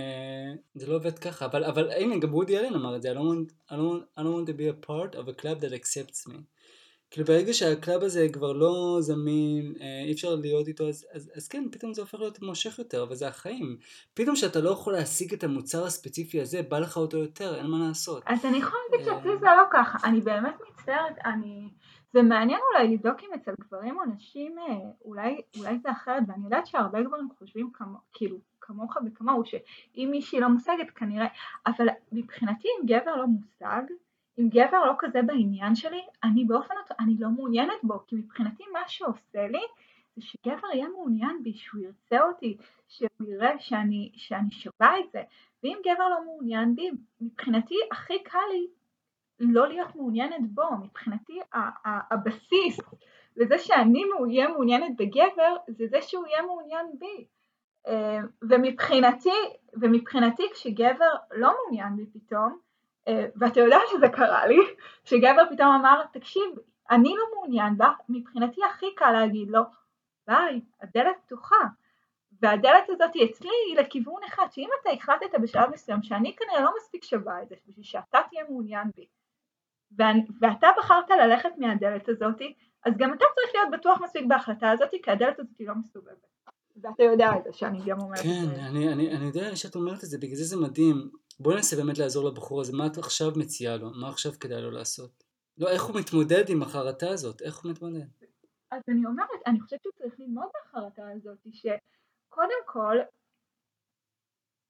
זה לא עובד ככה, אבל, הנה, גם וודי אלן אמר את זה, I don't want to be a part of a club that accepts me. כאילו ברגע שה club הזה כבר לא זמין, אה, אי אפשר להיות איתו, אז, אז, אז כן, פתאום זה הופך להיות מושך יותר, אבל זה החיים. פתאום שאתה לא יכול להשיג את המוצר הספציפי הזה, בא לך אותו יותר, אין מה לעשות. אז אני יכולה להגיד שאצלי אה, זה לא ככה, אני באמת מצטערת, אני... זה מעניין אולי לבדוק אם אצל גברים או נשים, אה, אולי, אולי זה אחרת, ואני יודעת שהרבה גברים חושבים כמו, כאילו, כמוך וכמוהו, שאם מישהי לא מושגת כנראה, אבל מבחינתי אם גבר לא מושג, אם גבר לא כזה בעניין שלי, אני באופן אותו, אני לא מעוניינת בו, כי מבחינתי מה שעושה לי זה שגבר יהיה מעוניין בי, שהוא ירצה אותי, שהוא יראה שאני, שאני שווה את זה, ואם גבר לא מעוניין בי, מבחינתי הכי קל לי לא להיות מעוניינת בו, מבחינתי הבסיס לזה שאני אהיה מעוניינת בגבר, זה זה שהוא יהיה מעוניין בי. אה, ומבחינתי, ומבחינתי כשגבר לא מעוניין בי פתאום, ואתה יודע שזה קרה לי, שגבר פתאום אמר, תקשיב, אני לא מעוניין בה, מבחינתי הכי קל להגיד לו, ביי, הדלת פתוחה. והדלת הזאת אצלי היא לכיוון אחד, שאם אתה החלטת בשלב מסוים שאני כנראה לא מספיק שווה את זה, בשביל שאתה תהיה מעוניין בי, ואתה בחרת ללכת מהדלת הזאת, אז גם אתה צריך להיות בטוח מספיק בהחלטה הזאת, כי הדלת הזאת היא לא מסתובבת. ואתה יודע את זה, שאני גם אומרת כן. כן, אני, אני, אני יודע שאת אומרת את זה, בגלל זה זה מדהים. בואי ננסה באמת לעזור לבחור הזה, מה את עכשיו מציעה לו? מה עכשיו כדאי לו לעשות? לא, איך הוא מתמודד עם החרטה הזאת? איך הוא מתמודד? אז אני אומרת, אני חושבת שהוא צריך ללמוד מהחרטה הזאת, שקודם כל,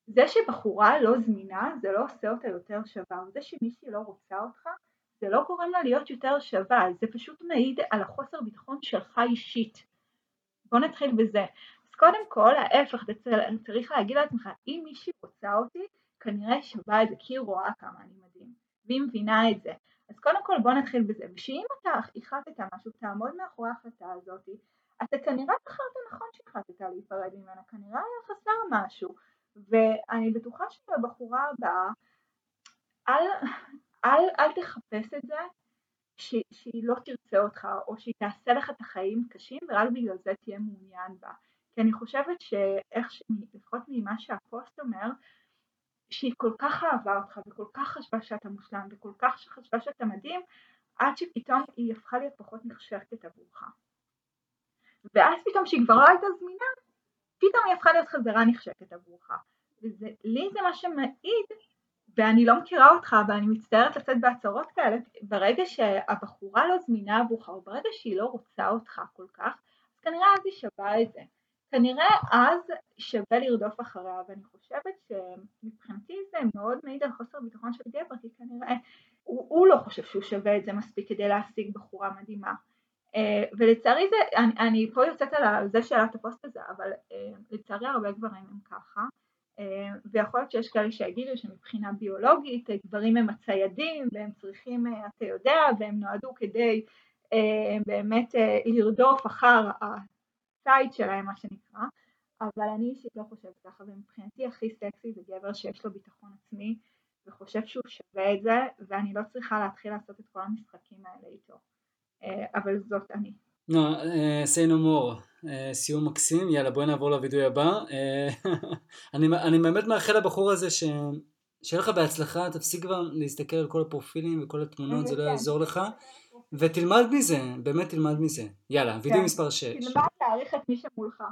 זה שבחורה לא זמינה, זה לא עושה אותה יותר שווה, וזה שמישהי לא רוצה אותך, זה לא גורם לה להיות יותר שווה, זה פשוט מעיד על החוסר ביטחון שלך אישית. בוא נתחיל בזה. אז קודם כל, ההפך, אתה צריך להגיד לעצמך, אם מישהי רוצה אותי, כנראה שווה את זה כי היא רואה כמה אני מדהים, והיא מבינה את זה. אז קודם כל בוא נתחיל בזה, ושאם אתה החלטת משהו, תעמוד מאחורי ההחלטה הזאת, אתה כנראה בחרת נכון שהחלטת להיפרד ממנה, כנראה היה חסר משהו, ואני בטוחה שבבחורה הבאה, אל, אל, אל תחפש את זה ש, שהיא לא תרצה אותך, או שהיא תעשה לך את החיים קשים, ורק בגלל זה תהיה מעוניין בה. כי אני חושבת שאיך, לפחות ממה שהפוסט אומר, שהיא כל כך אהבה אותך וכל כך חשבה שאתה מושלם וכל כך חשבה שאתה מדהים עד שפתאום היא הפכה להיות פחות נחשקת עבורך. ואז פתאום שהיא כבר לא הייתה זמינה, פתאום היא הפכה להיות חזרה נחשקת עבורך. ולי זה מה שמעיד, ואני לא מכירה אותך ואני מצטערת לצאת בהצהרות כאלה, ברגע שהבחורה לא זמינה עבורך, או ברגע שהיא לא רוצה אותך כל כך, אז כנראה אז היא שווה את זה. כנראה אז שווה לרדוף אחריה, ואני חושבת שמבחינתי זה מאוד מעיד על חוסר ביטחון של גבר, כי כנראה הוא, הוא לא חושב שהוא שווה את זה מספיק כדי להשיג בחורה מדהימה. Uh, ולצערי זה, אני, אני פה יוצאת על זה שאלת הפוסט הזה, אבל uh, לצערי הרבה גברים הם ככה, uh, ויכול להיות שיש כאלה שיגידו שמבחינה ביולוגית גברים הם הציידים והם צריכים, אתה יודע, והם נועדו כדי באמת לרדוף אחר הציד שלהם מה שנקרא, אבל אני אישית לא חושבת ככה, ומבחינתי הכי סקסי זה גבר שיש לו ביטחון עצמי וחושב שהוא שווה את זה, ואני לא צריכה להתחיל לעשות את כל המשחקים האלה איתו. אה, אבל זאת אני. לא, uh, say no more, uh, סיום מקסים, יאללה בואי נעבור לוידוי הבא. אני, אני באמת מאחל לבחור הזה ש... שיהיה לך בהצלחה, תפסיק כבר להסתכל על כל הפרופילים וכל התמונות, זה לא יעזור לך. ותלמד מזה, באמת תלמד מזה. יאללה, כן. מספר 6. תלמד להעריך את מי שמולך.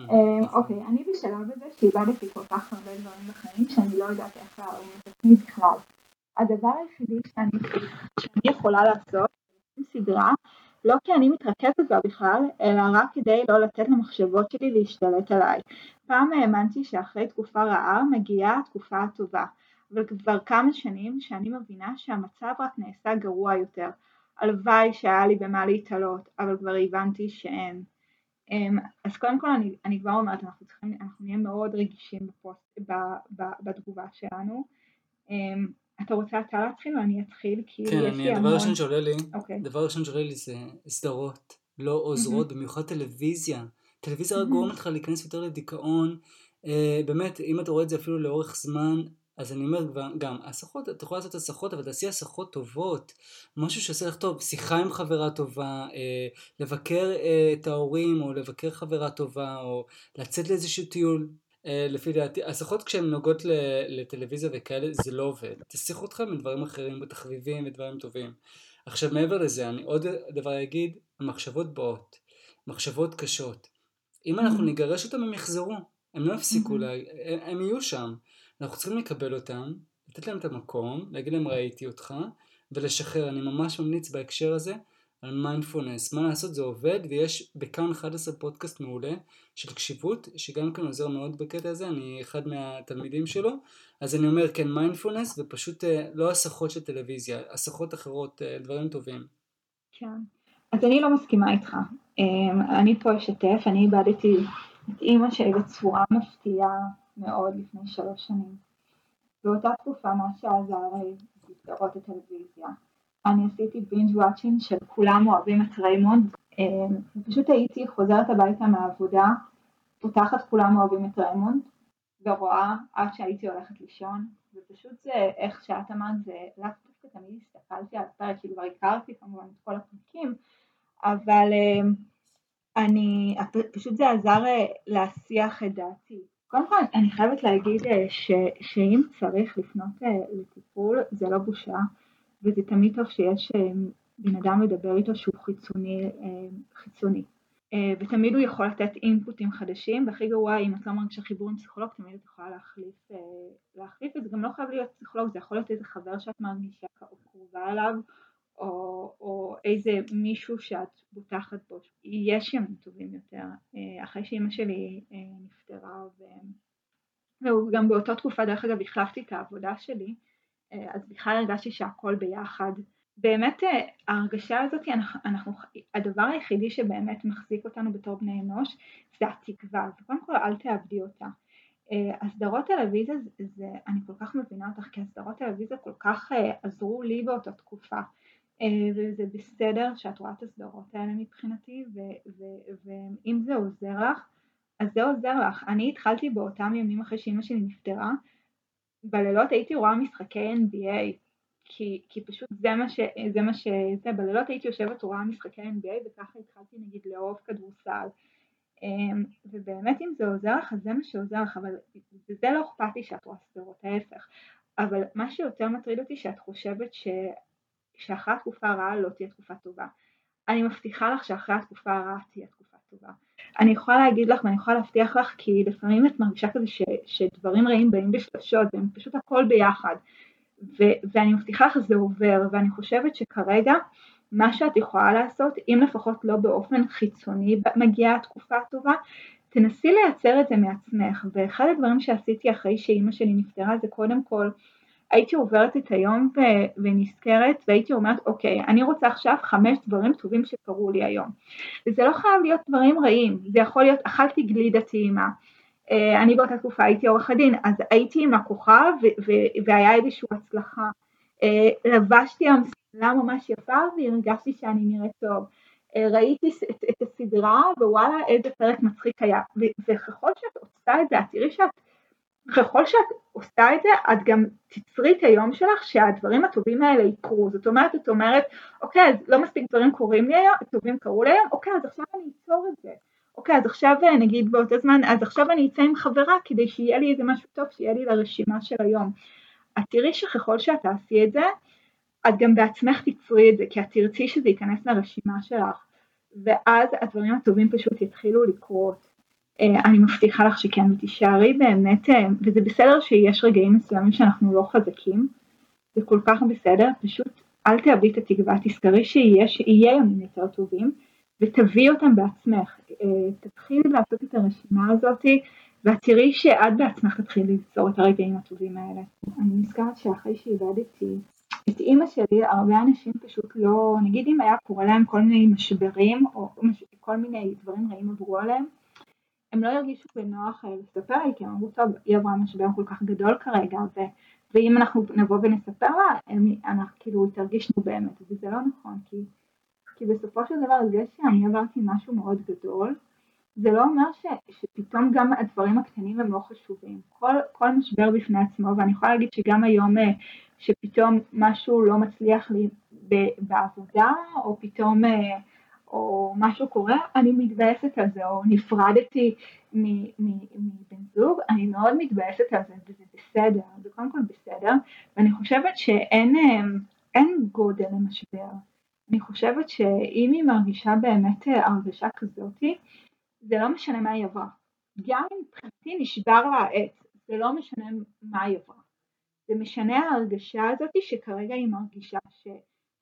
אמ, אוקיי, אני בשלב הזה שאיבדתי כל כך הרבה דברים בחיים שאני לא יודעת איך להרים את עצמי בכלל. הדבר היחידי שאני יכולה לעשות, סדרה, לא כי אני מתרכזת בה בכלל, אלא רק כדי לא לתת למחשבות שלי להשתלט עליי. פעם האמנתי שאחרי תקופה רעה מגיעה התקופה הטובה, אבל כבר כמה שנים שאני מבינה שהמצב רק נעשה גרוע יותר. הלוואי שהיה לי במה להתעלות, אבל כבר הבנתי שאין. אמ, אז קודם כל אני, אני כבר אומרת, אנחנו צריכים, אנחנו נהיה מאוד רגישים בפוסט, ב, ב, בתגובה שלנו. אמ, אתה רוצה אתה להתחיל או אני אתחיל? כי כן, יש אני, הדבר. הראשון שעולה לי, okay. אוקיי. הדבר הראשון שעולה לי זה סדרות לא עוזרות, mm-hmm. במיוחד טלוויזיה. טלוויזיה רק mm-hmm. גורמת לך להיכנס יותר לדיכאון. Uh, באמת, אם אתה רואה את זה אפילו לאורך זמן, אז אני אומר גם, הסחות, אתה יכול לעשות הסחות, אבל תעשי הסחות טובות. משהו שעושה לך טוב, שיחה עם חברה טובה, אה, לבקר אה, את ההורים, או לבקר חברה טובה, או לצאת לאיזשהו טיול. אה, לפי דעתי, הסחות כשהן נוגעות לטלוויזיה וכאלה, זה לא עובד. תסיכו אתכם מדברים אחרים, בתחביבים ודברים טובים. עכשיו מעבר לזה, אני עוד דבר אגיד, המחשבות באות. מחשבות קשות. אם אנחנו נגרש אותם הם יחזרו, הם לא יפסיקו, הם יהיו שם. אנחנו צריכים לקבל אותם, לתת להם את המקום, להגיד להם ראיתי אותך, ולשחרר. אני ממש ממליץ בהקשר הזה על מיינדפולנס. מה לעשות זה עובד, ויש בכאן 11 פודקאסט מעולה של קשיבות, שגם כן עוזר מאוד בקטע הזה, אני אחד מהתלמידים שלו. אז אני אומר כן מיינדפולנס, ופשוט אה, לא הסחות של טלוויזיה, הסחות אחרות, אה, דברים טובים. כן. אז אני לא מסכימה איתך. אמ, אני פה אשתף, אני איבדתי את אימא שלי בצורה מפתיעה. מאוד לפני שלוש שנים. באותה תקופה מה שעזר זה סדרות הטלוויזיה. אני עשיתי binge watching של כולם אוהבים את ריימונד, אמ, ופשוט הייתי חוזרת הביתה מהעבודה, פותחת כולם אוהבים את ריימונד, ורואה עד שהייתי הולכת לישון, ופשוט זה, איך שאת אמרת, זה לאו דווקא תמיד הסתכלתי על הפרק, כי כבר הכרתי כמובן את כל הפרקים, אבל אמ, אני, פשוט זה עזר אה, להסיח את דעתי. קודם כל אני חייבת להגיד אה, ש, שאם צריך לפנות אה, לטיפול זה לא בושה וזה תמיד טוב שיש אה, בן אדם לדבר איתו שהוא חיצוני, חיצוני. ותמיד הוא יכול לתת אינפוטים חדשים והכי גרוע אם את לא מרגישה חיבור עם פסיכולוג תמיד את יכולה להחליף, להחליף וזה גם לא חייב להיות פסיכולוג זה יכול להיות איזה חבר שאת מרגישה קרובה אליו או, או איזה מישהו שאת בוטחת בו. יש ימים טובים יותר. אה, אחרי שאימא שלי אה, נפטרה, ו... וגם באותה תקופה דרך אגב החלפתי את העבודה שלי, אה, אז בכלל הרגשתי שהכל ביחד. באמת ההרגשה הזאת, אנחנו, הדבר היחידי שבאמת מחזיק אותנו בתור בני אנוש זה התקווה, אז קודם כל אל תאבדי אותה. הסדרות טלוויזיה, זה, אני כל כך מבינה אותך, כי הסדרות טלוויזיה כל כך עזרו לי באותה תקופה. אה, וזה בסדר שאת רואה את הסדרות האלה מבחינתי, ואם זה עוזר לך, אז זה עוזר לך. אני התחלתי באותם ימים אחרי שאימא שלי נפטרה, בלילות הייתי רואה משחקי NBA, כי, כי פשוט זה מה ש... זה מה ש... זה, בלילות הייתי יושבת רואה משחקי NBA וככה התחלתי נגיד לאהוב כדורסל. אמ, ובאמת אם זה עוזר לך אז זה מה שעוזר לך, אבל זה לא אכפת לי שאת רואה סדרות, ההפך. אבל מה שיותר מטריד אותי שאת חושבת ש... שאחרי התקופה הרעה לא תהיה תקופה טובה. אני מבטיחה לך שאחרי התקופה הרעה תהיה תקופה טובה. אני יכולה להגיד לך ואני יכולה להבטיח לך כי לפעמים את מרגישה כזה ש, שדברים רעים באים בשלשות והם פשוט הכל ביחד. ו, ואני מבטיחה לך שזה עובר ואני חושבת שכרגע מה שאת יכולה לעשות, אם לפחות לא באופן חיצוני מגיעה התקופה הטובה, תנסי לייצר את זה מעצמך. ואחד הדברים שעשיתי אחרי שאימא שלי נפטרה זה קודם כל הייתי עוברת את היום ו- ונזכרת והייתי אומרת אוקיי אני רוצה עכשיו חמש דברים טובים שקרו לי היום. וזה לא חייב להיות דברים רעים זה יכול להיות אכלתי גלידה טעימה. אה, אני באותה תקופה הייתי עורך הדין אז הייתי עם הכוכב ו- ו- והיה איזושהי הצלחה. אה, לבשתי היום שמלה ממש יפה והרגשתי שאני נראית טוב. אה, ראיתי את הסדרה ווואלה איזה פרק מצחיק היה. וככל שאת עושה את זה את תראי שאת ככל שאת עושה את זה, את גם תצרי את היום שלך שהדברים הטובים האלה יקרו. זאת אומרת, את אומרת, אוקיי, אז לא מספיק דברים קורים לי היום, טובים קרו לי היום, אוקיי, אז עכשיו אני אצור את זה. אוקיי, אז עכשיו נגיד באותו זמן, אז עכשיו אני אצא עם חברה כדי שיהיה לי איזה משהו טוב, שיהיה לי לרשימה של היום. את תראי שככל שאת תעשי את זה, את גם בעצמך תצרי את זה, כי את תרצי שזה ייכנס לרשימה שלך, ואז הדברים הטובים פשוט יתחילו לקרות. אה, אני מבטיחה לך שכן, ותישארי באמת, אה, וזה בסדר שיש רגעים מסוימים שאנחנו לא חזקים, זה כל כך בסדר, פשוט אל תאבדי את התקווה, תזכרי שיהיה ימים יותר טובים, ותביאי אותם בעצמך. אה, תתחילי לעשות את הרשימה הזאת, ואת תראי שאת בעצמך תתחילי ליצור את הרגעים הטובים האלה. אני נזכרת שאחרי שאיבדתי את אימא שלי, הרבה אנשים פשוט לא, נגיד אם היה קורה להם כל מיני משברים, או כל מיני דברים רעים עברו עליהם, הם לא ירגישו בנוח אה, לספר לי, כי הם אמרו, טוב, היא עברה משבר כל כך גדול כרגע, ו, ואם אנחנו נבוא ונספר לה, הם, אנחנו כאילו, היא תרגיש נו באמת, וזה לא נכון, כי, כי בסופו של דבר זה שאני עברתי משהו מאוד גדול, זה לא אומר ש, שפתאום גם הדברים הקטנים הם לא חשובים. כל, כל משבר בפני עצמו, ואני יכולה להגיד שגם היום אה, שפתאום משהו לא מצליח לי בעבודה, או פתאום אה, או משהו קורה, אני מתבאסת על זה, או נפרדתי מבן זוג, אני מאוד מתבאסת על זה, וזה בסדר, זה קודם כל בסדר, ואני חושבת שאין גודל למשבר. אני חושבת שאם היא מרגישה באמת הרגשה כזאתי, זה לא משנה מה היא עברה. גם אם מבחינתי נשבר לה העץ, זה לא משנה מה היא עברה. זה משנה ההרגשה הזאתי שכרגע היא מרגישה ש...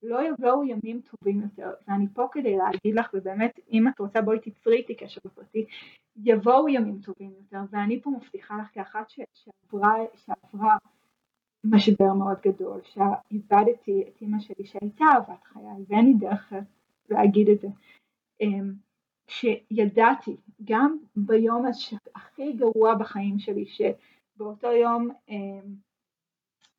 לא יבואו ימים טובים יותר, ואני פה כדי להגיד לך, ובאמת אם את רוצה בואי תצרי איתי קשר בפרטי, יבואו ימים טובים יותר, ואני פה מבטיחה לך כאחת שעברה, שעברה משבר מאוד גדול, שאיבדתי את אימא שלי שהייתה אהבת חיי, ואין לי דרך להגיד את זה, אמ, שידעתי גם ביום הכי גרוע בחיים שלי, שבאותו יום אמ,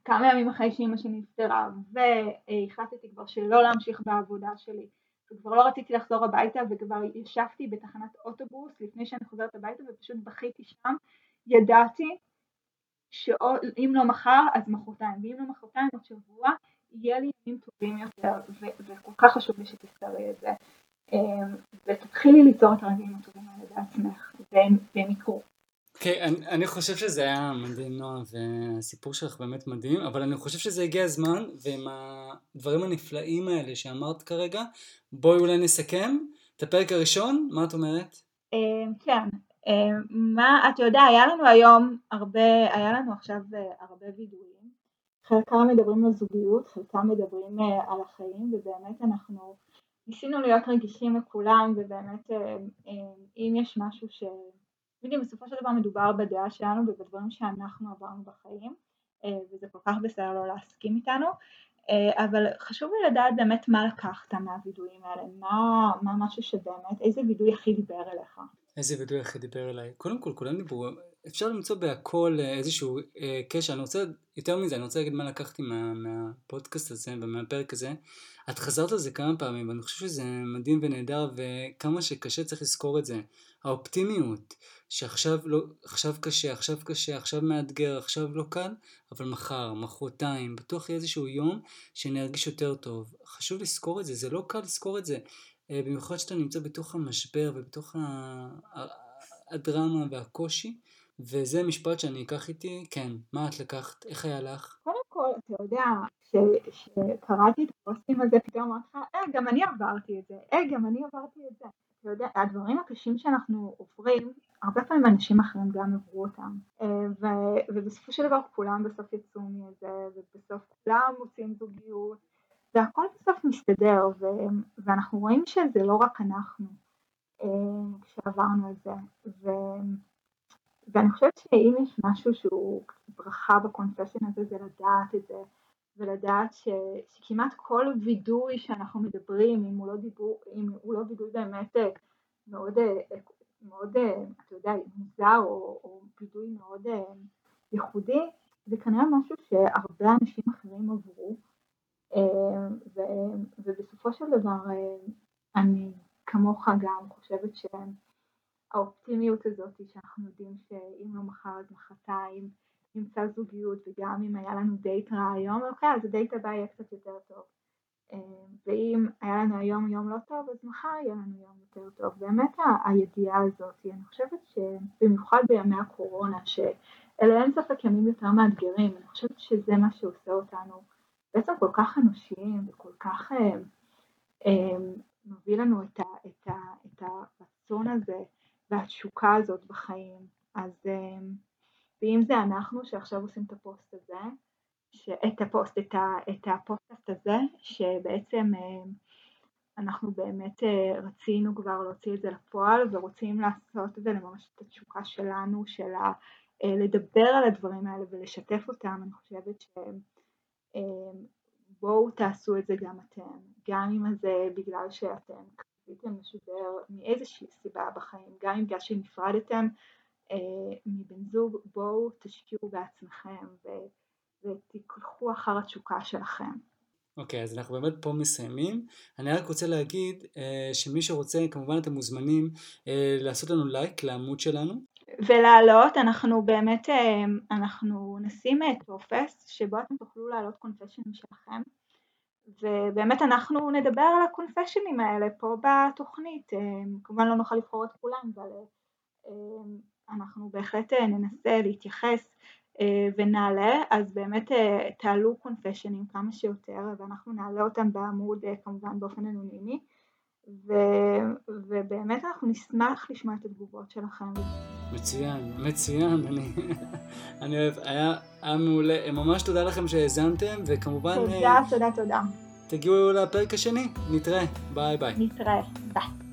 כמה ימים אחרי שאימא שלי נפטרה והחלטתי כבר שלא להמשיך בעבודה שלי. וכבר לא רציתי לחזור הביתה וכבר ישבתי בתחנת אוטובוס לפני שאני חוזרת הביתה ופשוט בכיתי שם, ידעתי שאם לא מחר אז מחרתיים. ואם לא מחרתיים עוד שבוע יהיה לי ימים טובים יותר. וכל כך חשוב לי שתזכרי את זה. אמ, ותתחילי ליצור את הרגעים הטובים האלה בעצמך והם יקרו. כן, אני, אני חושב שזה היה מדהים נועה, והסיפור שלך באמת מדהים, אבל אני חושב שזה הגיע הזמן, ועם הדברים הנפלאים האלה שאמרת כרגע, בואי אולי נסכם. את הפרק הראשון, מה את אומרת? אמ, כן, אמ, מה, אתה יודע, היה לנו היום הרבה, היה לנו עכשיו אה, הרבה וידויים, חלקם מדברים על זוגיות, חלקם מדברים אה, על החיים, ובאמת אנחנו ניסינו להיות רגישים לכולם, ובאמת אה, אם יש משהו ש... יודעים, בסופו של דבר מדובר בדעה שלנו ובדברים שאנחנו עברנו בחיים, אה, וזה כל כך בסדר לא להסכים איתנו, אה, אבל חשוב לי לדעת באמת מה לקחת מהווידואים האלה, מה, מה משהו שבאמת, איזה וידוי הכי דיבר אליך. איזה וידוי הכי דיבר אליי? קודם כל, כולם דיברו, אפשר למצוא בהכל אה, איזשהו קשר, אני רוצה, יותר מזה, אני רוצה להגיד מה לקחתי מה, מהפודקאסט הזה ומהפרק הזה. את חזרת על זה כמה פעמים, ואני חושב שזה מדהים ונהדר, וכמה שקשה צריך לזכור את זה. האופטימיות, שעכשיו לא, עכשיו קשה, עכשיו קשה, עכשיו מאתגר, עכשיו לא קל, אבל מחר, מחרתיים, בטוח יהיה איזשהו יום שאני ארגיש יותר טוב. חשוב לזכור את זה, זה לא קל לזכור את זה. במיוחד שאתה נמצא בתוך המשבר ובתוך הדרמה והקושי, וזה משפט שאני אקח איתי, כן, מה את לקחת, איך היה לך? קודם כל, אתה יודע, כשקראתי את הפוסטים הזה, פתאום אמרתי לך, אה, גם אני עברתי את זה, אה, גם אני עברתי את זה. אתה יודע, הדברים הקשים שאנחנו עוברים, הרבה פעמים אנשים אחרים גם עברו אותם. אה, ובסופו של דבר כולם בסוף יצאו מזה, ובסוף כולם מוצאים זוגיות, והכל בסוף מסתדר, ואנחנו רואים שזה לא רק אנחנו אה, שעברנו את זה. ואני חושבת שאם יש משהו שהוא ברכה בקונפשן הזה זה לדעת את זה ולדעת ש, שכמעט כל וידוי שאנחנו מדברים אם הוא לא, דיבור, אם הוא לא וידוי באמת אה, מאוד, מאוד אתה יודע, מוזר או, או וידוי מאוד ייחודי זה כנראה משהו שהרבה אנשים אחרים עברו ו, ובסופו של דבר אני כמוך גם חושבת שהם האופטימיות הזאת שאנחנו יודעים שאם לא מחר אז מחרתיים נמצא זוגיות וגם אם היה לנו דייט רע היום, אוקיי, אז הדייט הבא יהיה קצת יותר טוב. אה, ואם היה לנו היום יום לא טוב, אז מחר יהיה לנו יום יותר טוב. באמת הידיעה הזאת, אני חושבת שבמיוחד בימי הקורונה, שאלה אין ספק ימים יותר מאתגרים, אני חושבת שזה מה שעושה אותנו בעצם כל כך אנושיים וכל כך אה, אה, מביא לנו את, ה, את, ה, את הרצון הזה והתשוקה הזאת בחיים. אז אמ, ואם זה אנחנו שעכשיו עושים את הפוסט הזה, את הפוסט, את, ה, את הפוסט הזה, שבעצם אמ, אנחנו באמת אה, רצינו כבר להוציא את זה לפועל ורוצים לעשות ולממש את התשוקה שלנו, של אה, לדבר על הדברים האלה ולשתף אותם, אני חושבת שבואו תעשו את זה גם אתם, גם אם זה בגלל שאתם עשיתם משבר מאיזושהי סיבה בחיים, גם אם בגלל שנפרדתם אה, מבן זוג, בואו תשקיעו בעצמכם ו- ותיקחו אחר התשוקה שלכם. אוקיי, okay, אז אנחנו באמת פה מסיימים. אני רק רוצה להגיד אה, שמי שרוצה, כמובן אתם מוזמנים אה, לעשות לנו לייק לעמוד שלנו. ולהעלות, אנחנו באמת, אה, אנחנו נשים פרופס שבו אתם תוכלו להעלות קונפשיונים שלכם. ובאמת אנחנו נדבר על הקונפשיונים האלה פה בתוכנית, אה, כמובן לא נוכל לבחור את כולם, אבל אה, אנחנו בהחלט אה, ננסה להתייחס ונעלה, אז באמת תעלו קונפשיונים כמה שיותר ואנחנו נעלה אותם בעמוד כמובן באופן אנונימי ו, ובאמת אנחנו נשמח לשמוע את התגובות שלכם. מצוין, מצוין, אני, אני אוהב, היה, היה מעולה, ממש תודה לכם שהאזנתם, וכמובן... תודה, תודה, תודה. תגיעו לפרק השני, נתראה, ביי ביי. נתראה, ביי.